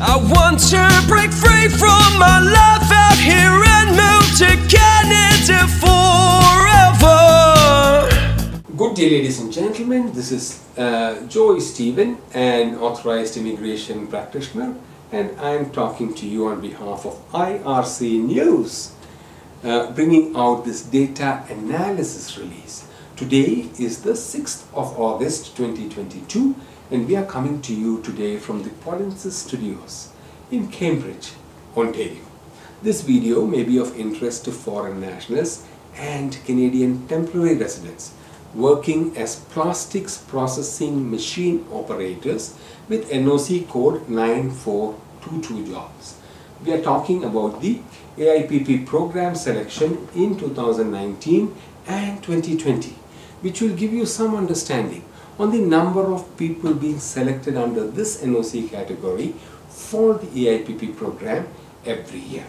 I want to break free from my life out here and move to Canada forever. Good day, ladies and gentlemen. This is uh, Joy Stephen, an authorized immigration practitioner, and I'm talking to you on behalf of IRC News, uh, bringing out this data analysis release. Today is the 6th of August 2022, and we are coming to you today from the Polinsys Studios in Cambridge, Ontario. This video may be of interest to foreign nationals and Canadian temporary residents working as plastics processing machine operators with NOC code 9422 jobs. We are talking about the AIPP program selection in 2019 and 2020, which will give you some understanding on the number of people being selected under this NOC category for the AIPP program every year.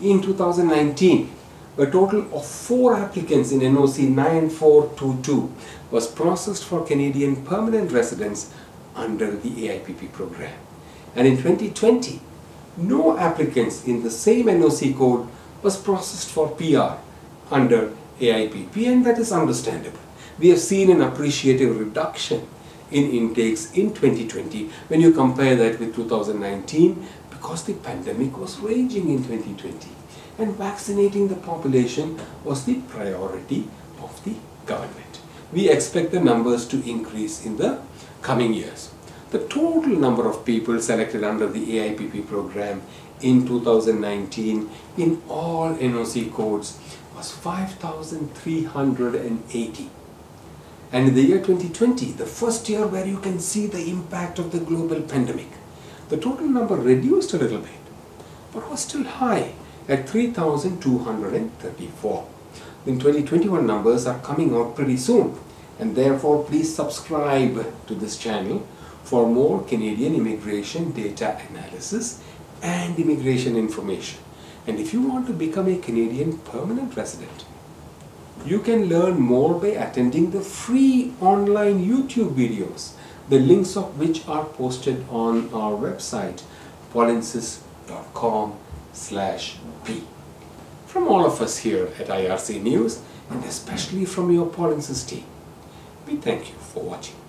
In 2019, a total of four applicants in NOC 9422 was processed for Canadian permanent residents under the AIPP program. And in 2020, no applicants in the same NOC code was processed for PR under AIPP and that is understandable we have seen an appreciative reduction in intakes in 2020 when you compare that with 2019 because the pandemic was raging in 2020 and vaccinating the population was the priority of the government. We expect the numbers to increase in the coming years. The total number of people selected under the AIPP program in 2019 in all NOC codes was 5,380 and in the year 2020, the first year where you can see the impact of the global pandemic, the total number reduced a little bit, but was still high at 3,234. In 2021 numbers are coming out pretty soon and therefore please subscribe to this channel for more Canadian immigration data analysis and immigration information. And if you want to become a Canadian permanent resident, you can learn more by attending the free online YouTube videos, the links of which are posted on our website polinsys.com slash b. From all of us here at IRC News and especially from your Polinsys team, we thank you for watching.